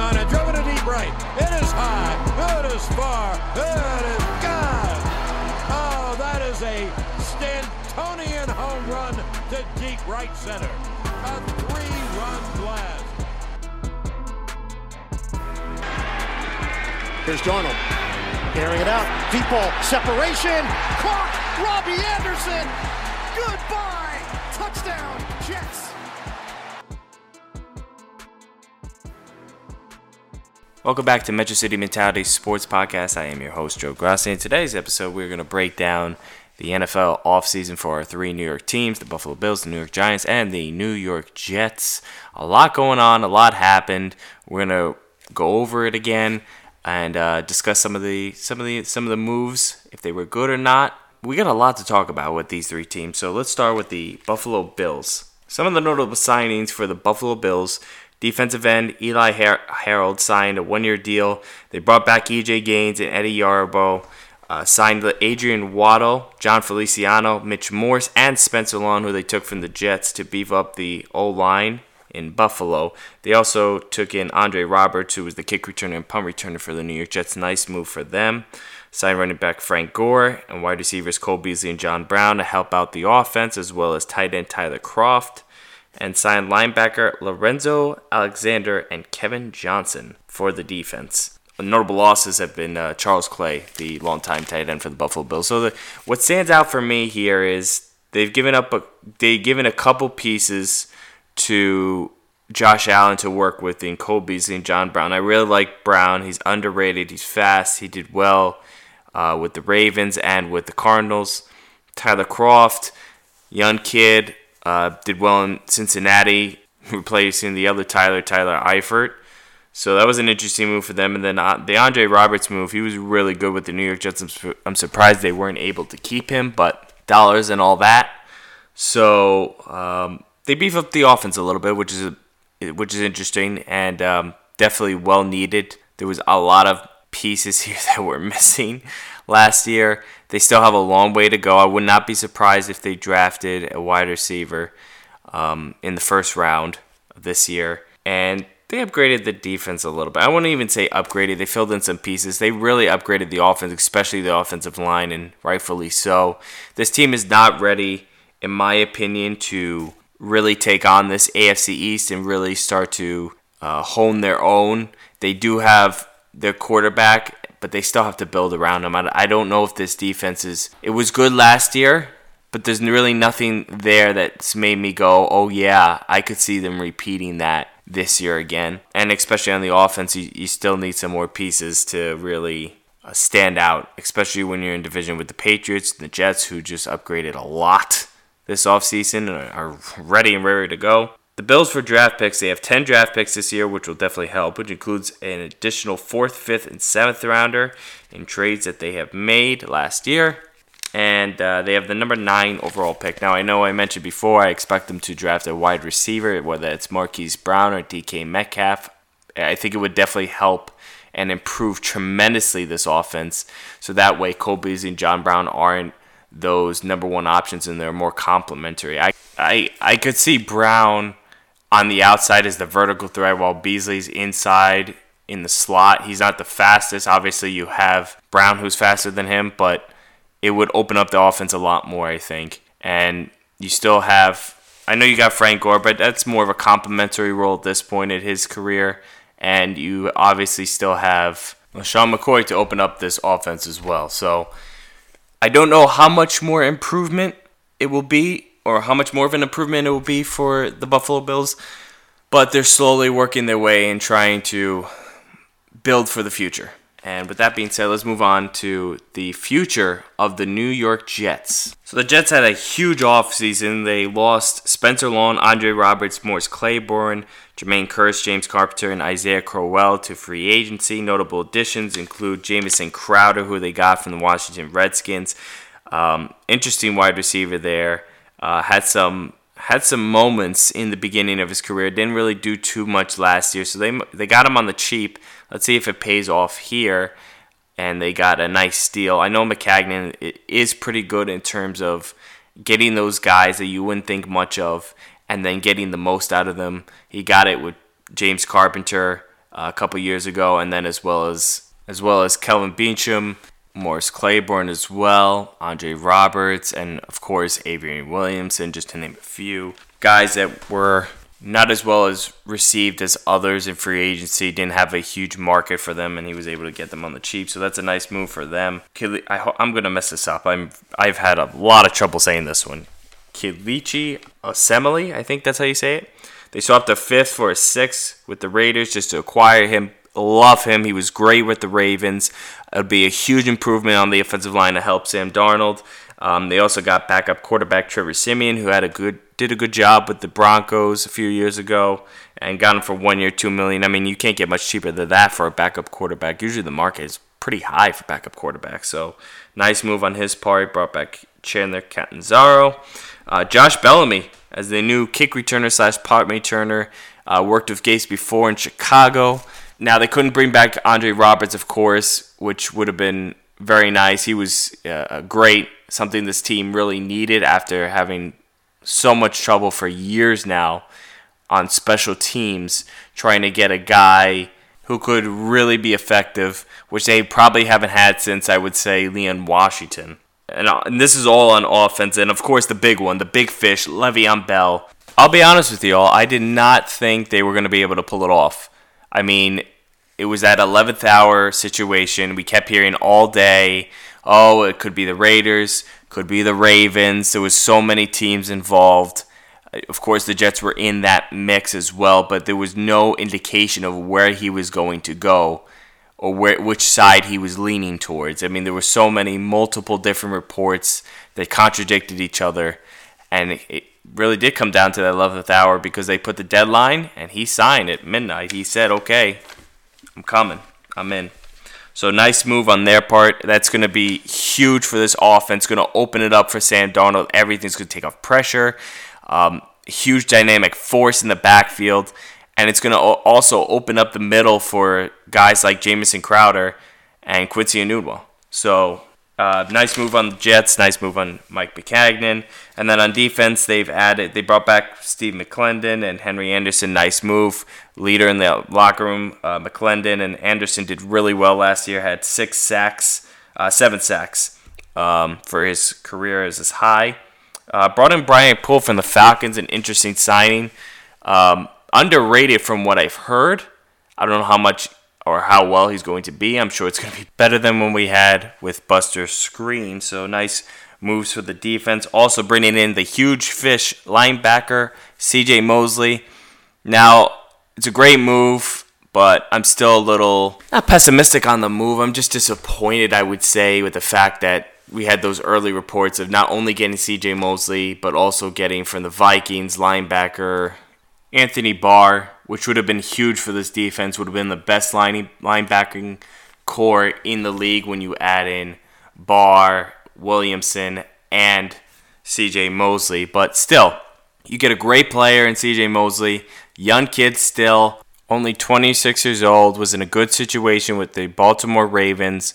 on it, driven to deep right. It is high, it is far, it is gone. Oh, that is a Stantonian home run to deep right center. A three-run blast. Here's Darnold. Carrying it out. Deep ball. Separation. Clark. Robbie Anderson. Goodbye. Touchdown. Jets. Welcome back to Metro City Mentality Sports Podcast. I am your host, Joe Grassi. In today's episode, we're going to break down the NFL offseason for our three New York teams the Buffalo Bills, the New York Giants, and the New York Jets. A lot going on, a lot happened. We're going to go over it again and uh, discuss some of the some of the some of the moves, if they were good or not. We got a lot to talk about with these three teams. So let's start with the Buffalo Bills. Some of the notable signings for the Buffalo Bills Defensive end Eli Har- Harold signed a one year deal. They brought back EJ Gaines and Eddie Yarbrough. Uh, signed Adrian Waddle, John Feliciano, Mitch Morse, and Spencer Long, who they took from the Jets to beef up the O line in Buffalo. They also took in Andre Roberts, who was the kick returner and punt returner for the New York Jets. Nice move for them. Signed running back Frank Gore and wide receivers Cole Beasley and John Brown to help out the offense, as well as tight end Tyler Kroft and signed linebacker Lorenzo Alexander and Kevin Johnson for the defense. Notable losses have been uh, Charles Clay, the longtime tight end for the Buffalo Bills. So the, what stands out for me here is they've given up a they've given a couple pieces to Josh Allen to work with in Cole Beasley and John Brown. I really like Brown. He's underrated. He's fast. He did well uh, with the Ravens and with the Cardinals. Tyler Kroft, young kid, uh, did well in Cincinnati, replacing the other Tyler, Tyler Eifert. So that was an interesting move for them. And then uh, the Andre Roberts move, he was really good with the New York Jets. I'm, su- I'm surprised they weren't able to keep him, but dollars and all that. So um, they beef up the offense a little bit, which is a, which is interesting and um, definitely well needed. There was a lot of pieces here that were missing last year. They still have a long way to go. I would not be surprised if they drafted a wide receiver um, in the first round this year. And they upgraded the defense a little bit. I wouldn't even say upgraded. They filled in some pieces. They really upgraded the offense, especially the offensive line, and rightfully so. This team is not ready, in my opinion, to really take on this AFC East and really start to uh, hone their own. They do have their quarterback but they still have to build around him. I, don't know if this defense is. It was good last year, but there's really nothing there that's made me go, oh yeah, I could see them repeating that this year again. And especially on the offense, you, you still need some more pieces to really uh, stand out, especially when you're in division with the Patriots and the Jets, who just upgraded a lot this offseason and are ready and ready to go. The Bills for draft picks, they have 10 draft picks this year, which will definitely help, which includes an additional fourth, fifth, and seventh rounder in trades that they have made last year. And uh, they have the number nine overall pick. Now, I know I mentioned before I expect them to draft a wide receiver, whether it's Marquise Brown or DK Metcalf. I think it would definitely help and improve tremendously this offense. So that way, Cole Beasley and John Brown aren't those number one options and they're more complementary. I, I, I could see Brown on the outside is the vertical threat while Beasley's inside in the slot. He's not the fastest. Obviously, you have Brown who's faster than him, but it would open up the offense a lot more, I think. And you still have, I know you got Frank Gore, but that's more of a complementary role at this point in his career. And you obviously still have Sean McCoy to open up this offense as well. So I don't know how much more improvement it will be or how much more of an improvement it will be for the Buffalo Bills, but they're slowly working their way and trying to build for the future. And with that being said, let's move on to the future of the New York Jets. So the Jets had a huge offseason. They lost Spencer Long, Andre Roberts, Morris Claiborne, Jermaine Kearse, James Carpenter, and Isaiah Crowell to free agency. Notable additions include Jamison Crowder, who they got from the Washington Redskins. Um, interesting wide receiver there. Uh, had some had some moments in the beginning of his career. Didn't really do too much last year, so they they got him on the cheap. Let's see if it pays off here. And they got a nice steal. I know Maccagnan is pretty good in terms of getting those guys that you wouldn't think much of, and then getting the most out of them. He got it with James Carpenter uh, a couple years ago, and then as well as as well as Kelvin Beachum, Morris Claiborne as well, Andre Roberts, and of course Adrian Williamson, just to name a few guys that were not as well as received as others in free agency. Didn't have a huge market for them, and he was able to get them on the cheap. So that's a nice move for them. I, am gonna mess this up. I'm I've had a lot of trouble saying this one. Kelechi Osemele, I think that's how you say it. They swapped a fifth for a sixth with the Raiders just to acquire him. Love him. He was great with the Ravens. It would be a huge improvement on the offensive line to help Sam Darnold. Um, they also got backup quarterback Trevor Siemian, who had a good did a good job with the Broncos a few years ago, and got him for one year, two million. I mean, you can't get much cheaper than that for a backup quarterback. Usually, the market is pretty high for backup quarterbacks. So, nice move on his part. Brought back Chandler Catanzaro, uh, Josh Bellamy as the new kick returner slash punt returner. Uh, worked with Gase before in Chicago. Now they couldn't bring back Andre Roberts, of course, which would have been very nice. He was uh, great, something this team really needed after having so much trouble for years now on special teams, trying to get a guy who could really be effective, which they probably haven't had since I would say Leon Washington. And, uh, and this is all on offense, and of course the big one, the big fish, Le'Veon Bell. I'll be honest with you all, I did not think they were going to be able to pull it off. I mean, it was that 11th hour situation. We kept hearing all day, oh, it could be the Raiders, could be the Ravens. There was so many teams involved. Of course, the Jets were in that mix as well, but there was no indication of where he was going to go or where which side he was leaning towards. I mean, there were so many multiple different reports that contradicted each other, and it really did come down to that 11th hour because they put the deadline and he signed at midnight. He said, "Okay, I'm coming. I'm in. So nice move on their part. That's going to be huge for this offense. Going to open it up for Sam Darnold. Everything's going to take off pressure. Um, huge dynamic force in the backfield, and it's going to also open up the middle for guys like Jamison Crowder and Quincy Enunwa. So uh, nice move on the Jets. Nice move on Mike Maccagnan. And then on defense, they've added, they brought back Steve McLendon and Henry Anderson. Nice move. Leader in the locker room. Uh, McLendon and Anderson did really well last year. Had six sacks, uh, seven sacks um, for his career as his high. Uh, brought in Brian Poole from the Falcons, an interesting signing. Um, underrated from what I've heard. I don't know how much or how well he's going to be. I'm sure it's going to be better than when we had with Buster Skrine. So nice moves for the defense. Also bringing in the huge fish linebacker C.J. Mosley. Now it's a great move, but I'm still a little not pessimistic on the move. I'm just disappointed, I would say, with the fact that we had those early reports of not only getting C.J. Mosley, but also getting from the Vikings linebacker Anthony Barr which would have been huge for this defense, would have been the best line, linebacking core in the league when you add in Barr, Williamson, and CJ Mosley. But still, you get a great player in CJ Mosley, young kid still, only 26 years old, was in a good situation with the Baltimore Ravens,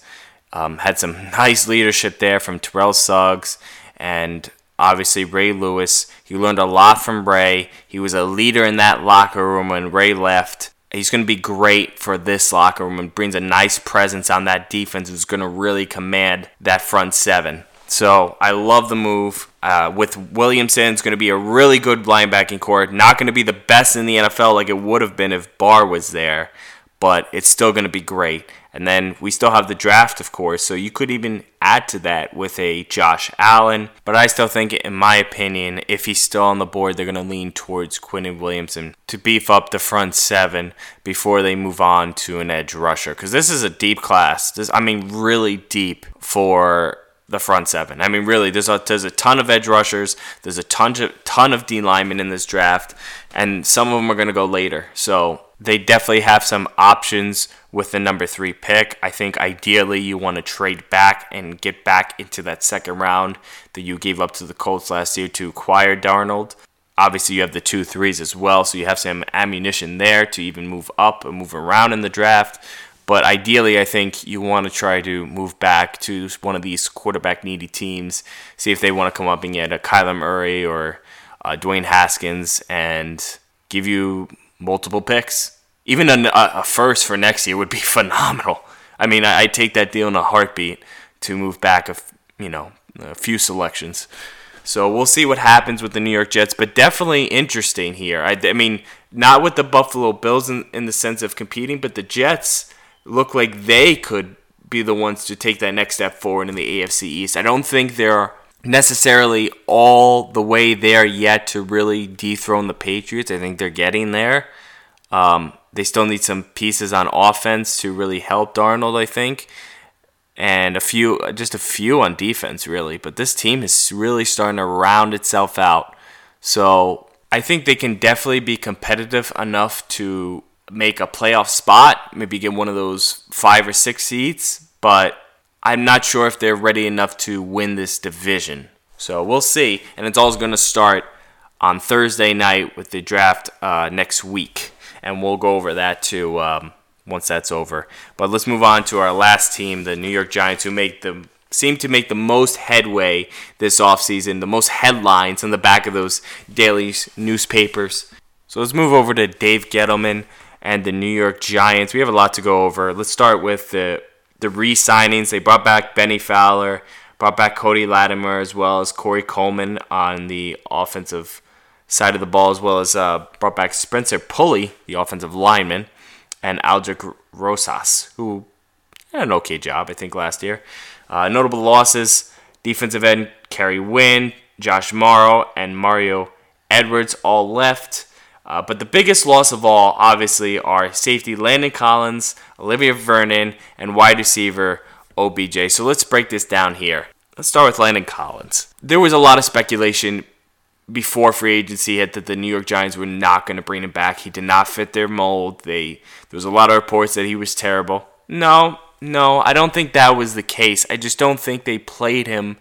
um, had some nice leadership there from Terrell Suggs, and obviously Ray Lewis. He learned a lot from Ray. He was a leader in that locker room when Ray left. He's going to be great for this locker room and brings a nice presence on that defense. Who's going to really command that front seven. So I love the move. Uh, with Williamson, it's going to be a really good linebacking core. Not going to be the best in the NFL like it would have been if Barr was there, but it's still going to be great. And then we still have the draft, of course, so you could even add to that with a Josh Allen. But I still think, in my opinion, if he's still on the board, they're going to lean towards Quinnen Williamson to beef up the front seven before they move on to an edge rusher. Because this is a deep class. This, I mean, really deep for the front seven. I mean, really, there's a there's a ton of edge rushers. There's a ton of ton of D linemen in this draft, and some of them are going to go later. So they definitely have some options with the number three pick. I think ideally you want to trade back and get back into that second round that you gave up to the Colts last year to acquire Darnold. Obviously, you have the two threes as well, so you have some ammunition there to even move up and move around in the draft. But ideally, I think you want to try to move back to one of these quarterback needy teams, see if they want to come up and get a Kyler Murray or uh, Dwayne Haskins and give you multiple picks even a, a first for next year would be phenomenal. I mean, I, would take that deal in a heartbeat to move back a you know a few selections. So we'll see what happens with the New York Jets, but definitely interesting here. I, I mean, not with the Buffalo Bills in, in the sense of competing, but the Jets look like they could be the ones to take that next step forward in the AFC East. I don't think they're necessarily all the way there yet to really dethrone the Patriots. I think they're getting there. Um, they still need some pieces on offense to really help Darnold, I think and a few, just a few on defense, really. But this team is really starting to round itself out. So I think they can definitely be competitive enough to make a playoff spot, maybe get one of those five or six seats. But I'm not sure if they're ready enough to win this division. So we'll see. And it's all going to start on Thursday night with the draft uh, next week. And we'll go over that too. Um, once that's over. But let's move on to our last team, the New York Giants, who make the seem to make the most headway this offseason, the most headlines on the back of those daily newspapers. So let's move over to Dave Gettleman and the New York Giants. We have a lot to go over. Let's start with the the re-signings. They brought back Benny Fowler, brought back Cody Latimer, as well as Corey Coleman on the offensive side of the ball, as well as uh, brought back Spencer Pulley, the offensive lineman and Aldrick Rosas, who had an okay job, I think, last year. Uh, notable losses defensive end Kerry Wynn, Josh Mauro, and Mario Edwards all left. Uh, but the biggest loss of all, obviously, are safety Landon Collins, Olivier Vernon, and wide receiver OBJ. So let's break this down here. Let's start with Landon Collins. There was a lot of speculation before free agency hit that the New York Giants were not going to bring him back. He did not fit their mold. They there was a lot of reports that he was terrible. No, no, I don't think that was the case. I just don't think they played him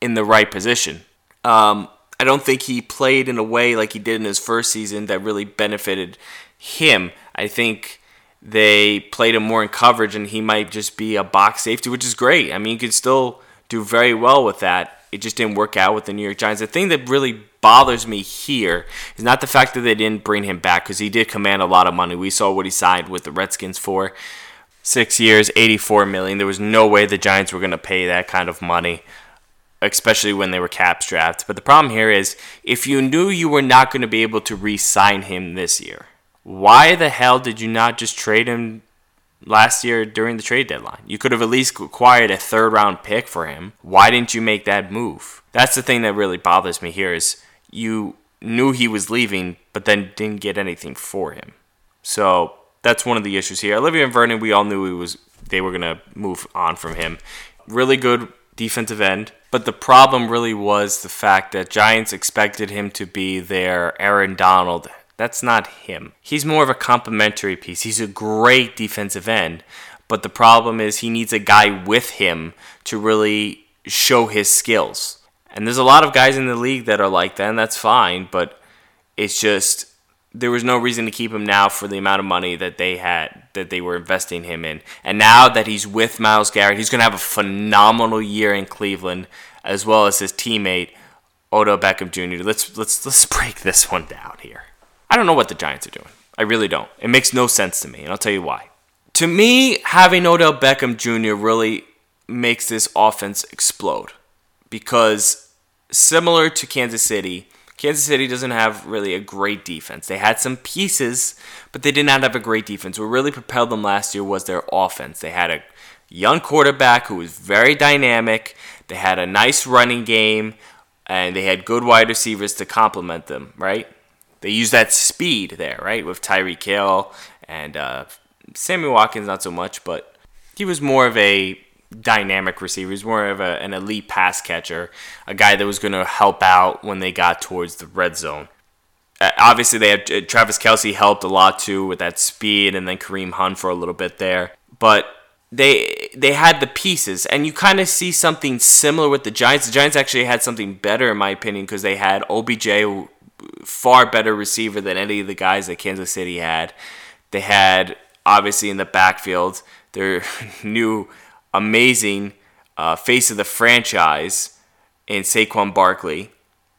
in the right position. Um, I don't think he played in a way like he did in his first season that really benefited him. I think they played him more in coverage, and he might just be a box safety, which is great. I mean, you could still do very well with that it just didn't work out with the New York Giants. The thing that really bothers me here is not the fact that they didn't bring him back because he did command a lot of money. We saw what he signed with the Redskins for six years, 84 million. There was no way the Giants were going to pay that kind of money, especially when they were cap strapped. But the problem here is if you knew you were not going to be able to re sign him this year, why the hell did you not just trade him last year during the trade deadline. You could have at least acquired a third round pick for him. Why didn't you make that move? That's the thing that really bothers me here is you knew he was leaving, but then didn't get anything for him. So that's one of the issues here. Olivier Vernon, we all knew he was they were gonna move on from him. Really good defensive end. But the problem really was the fact that Giants expected him to be their Aaron Donald that's not him. He's more of a complementary piece. He's a great defensive end, but the problem is he needs a guy with him to really show his skills. And there's a lot of guys in the league that are like that, and that's fine, but it's just there was no reason to keep him now for the amount of money that they had that they were investing him in. And now that he's with Myles Garrett, he's going to have a phenomenal year in Cleveland as well as his teammate Odell Beckham Jr. Let's let's let's break this one down here. I don't know what the Giants are doing. I really don't. It makes no sense to me, and I'll tell you why. To me, having Odell Beckham Jr. really makes this offense explode because similar to Kansas City, Kansas City doesn't have really a great defense. They had some pieces, but they did not have a great defense. What really propelled them last year was their offense. They had a young quarterback who was very dynamic. They had a nice running game, and they had good wide receivers to complement them, right? They use that speed there, right, with Tyreek Hill and uh, Sammy Watkins, not so much, but he was more of a dynamic receiver. He's more of a, an elite pass catcher, a guy that was going to help out when they got towards the red zone. Uh, obviously, they had uh, Travis Kelce helped a lot too with that speed, and then Kareem Hunt for a little bit there. But they they had the pieces, and you kind of see something similar with the Giants. The Giants actually had something better, in my opinion, because they had OBJ, who far better receiver than any of the guys that Kansas City had. They had obviously in the backfield their new amazing uh, face of the franchise in Saquon Barkley.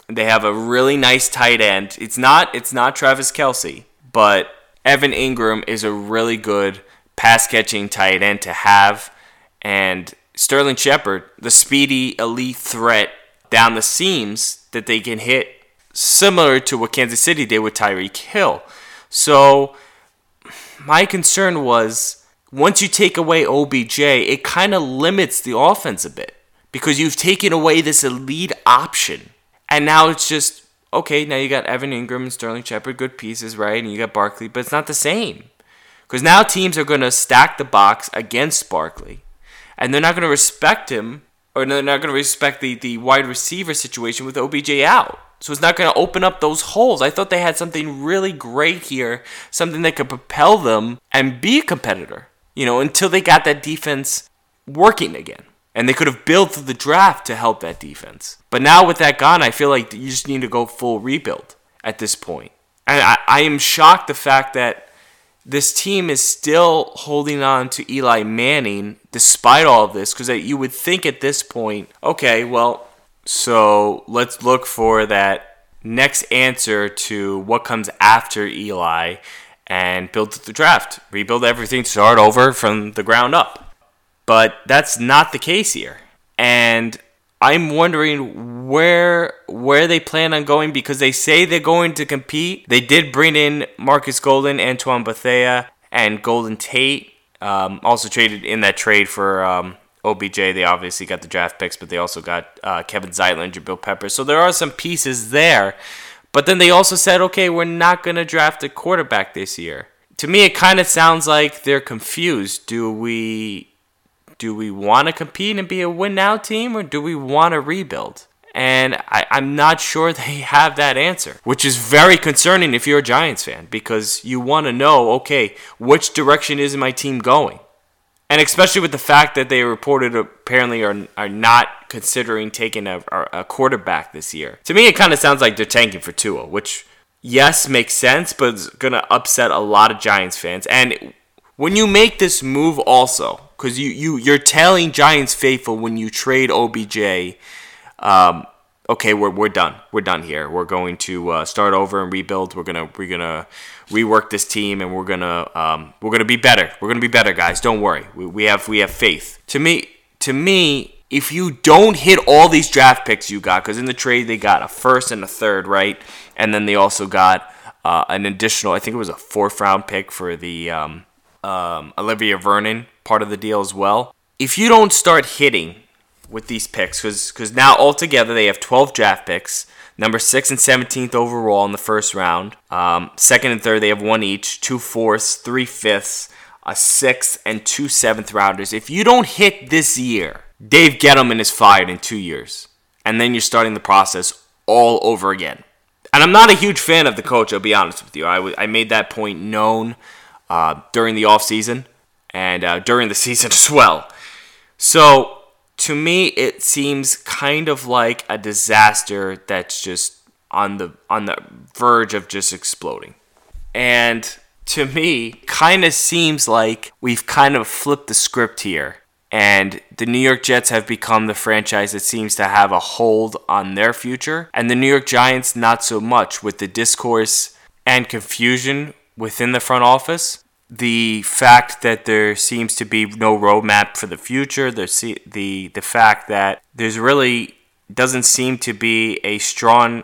They have a really nice tight end. It's not it's not Travis Kelce, but Evan Engram is a really good pass catching tight end to have, and Sterling Shepard, the speedy elite threat down the seams that they can hit, similar to what Kansas City did with Tyreek Hill. So my concern was once you take away OBJ, it kind of limits the offense a bit because you've taken away this elite option. And now it's just okay, now you got Evan Engram and Sterling Shepard, good pieces, right? And you got Barkley, but it's not the same. Because now teams are going to stack the box against Barkley. And they're not going to respect him, or they're not going to respect the, the wide receiver situation with OBJ out. So it's not going to open up those holes. I thought they had something really great here, something that could propel them and be a competitor, you know, until they got that defense working again. And they could have built through the draft to help that defense. But now with that gone, I feel like you just need to go full rebuild at this point. And I, I am shocked the fact that this team is still holding on to Eli Manning despite all of this, because you would think at this point, okay, well, so let's look for that next answer to what comes after Eli and build the draft, rebuild everything, start over from the ground up. But that's not the case here. And I'm wondering where where they plan on going because they say they're going to compete. They did bring in Marcus Golden, Antoine Bethea, and Golden Tate. Um, also traded in that trade for um, OBJ, they obviously got the draft picks, but they also got uh, Kevin Zeitler and Jabril Peppers. So there are some pieces there. But then they also said, okay, we're not going to draft a quarterback this year. To me, it kind of sounds like they're confused. Do we do we want to compete and be a win now team, or do we want to rebuild? And I, am not sure they have that answer, which is very concerning if you're a Giants fan because you want to know, okay, which direction is my team going? And especially with the fact that they reported apparently are are not considering taking a, a quarterback this year. To me, it kind of sounds like they're tanking for Tua, which yes makes sense, but it's gonna upset a lot of Giants fans. And when you make this move, also because you you you're telling Giants faithful when you trade OBJ. Um, okay, we're, we're done. We're done here. We're going to uh, start over and rebuild. We're gonna we're gonna rework this team, and we're gonna um, we're gonna be better. We're gonna be better, guys. Don't worry. We, we have we have faith. To me, to me, if you don't hit all these draft picks you got, because in the trade they got a first and a third, right, and then they also got uh, an additional. I think it was a fourth round pick for the um, um, Olivier Vernon part of the deal as well. If you don't start hitting with these picks because now altogether they have 12 draft picks number 6 and 17th overall in the first round. Um, second and third they have one each two fourths three fifths a sixth and two seventh rounders. If you don't hit this year dave gettleman is fired in two years and then you're starting the process all over again. And i'm not a huge fan of the coach i'll be honest with you. I, w- I made that point known uh, during the offseason and uh, during the season as well. So to me it seems kind of like a disaster that's just on the on the verge of just exploding. And to me, kind of seems like we've kind of flipped the script here. And the New York Jets have become the franchise that seems to have a hold on their future. And the New York Giants, not so much, with the discourse and confusion within the front office the fact that there seems to be no roadmap for the future, the the the fact that there's really doesn't seem to be a strong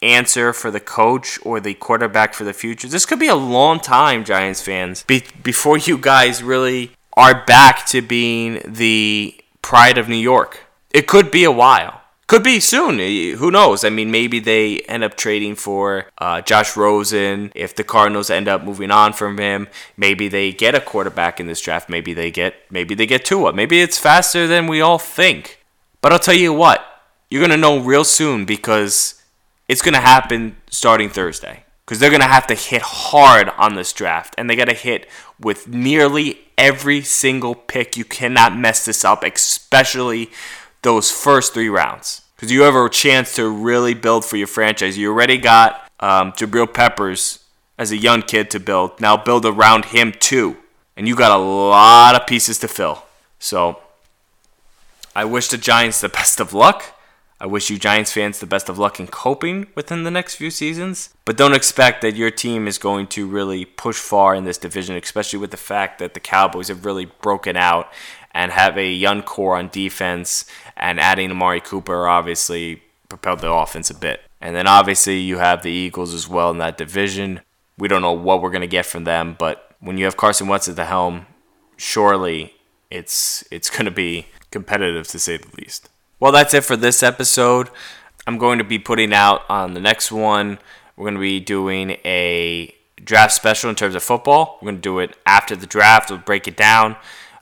answer for the coach or the quarterback for the future. This could be a long time, Giants fans, be, before you guys really are back to being the pride of New York. It could be a while. Could be soon. Who knows? I mean, maybe they end up trading for uh, Josh Rosen. If the Cardinals end up moving on from him, maybe they get a quarterback in this draft. Maybe they get maybe they get Tua. Maybe it's faster than we all think. But I'll tell you what, you're gonna know real soon because it's gonna happen starting Thursday. Because they're gonna have to hit hard on this draft, and they gotta hit with nearly every single pick. You cannot mess this up, especially those first three rounds because you have a chance to really build for your franchise. You already got um, Jabril Peppers as a young kid to build. Now build around him too, and you got a lot of pieces to fill. So I wish the Giants the best of luck. I wish you Giants fans the best of luck in coping within the next few seasons, but don't expect that your team is going to really push far in this division, especially with the fact that the Cowboys have really broken out and have a young core on defense, and adding Amari Cooper obviously propelled the offense a bit. And then obviously you have the Eagles as well in that division. We don't know what we're going to get from them, but when you have Carson Wentz at the helm, surely it's it's going to be competitive to say the least. Well, that's it for this episode. I'm going to be putting out on the next one. We're going to be doing a draft special in terms of football. We're going to do it after the draft. We'll break it down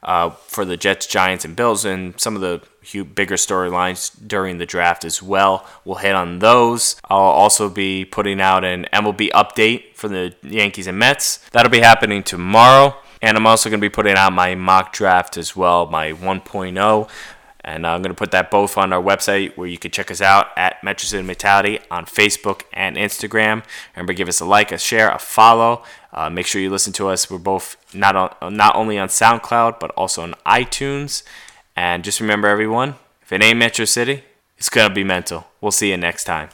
uh, for the Jets, Giants, and Bills, and some of the bigger storylines during the draft as well. We'll hit on those. I'll also be putting out an MLB update for the Yankees and Mets. That'll be happening tomorrow. And I'm also going to be putting out my mock draft as well, my 1.0. And I'm going to put that both on our website where you can check us out at Metro City Mentality on Facebook and Instagram. Remember, give us a like, a share, a follow. Uh, make sure you listen to us. We're both not on, not only on SoundCloud but also on iTunes. And just remember, everyone, if it ain't Metro City, it's gonna be mental. We'll see you next time.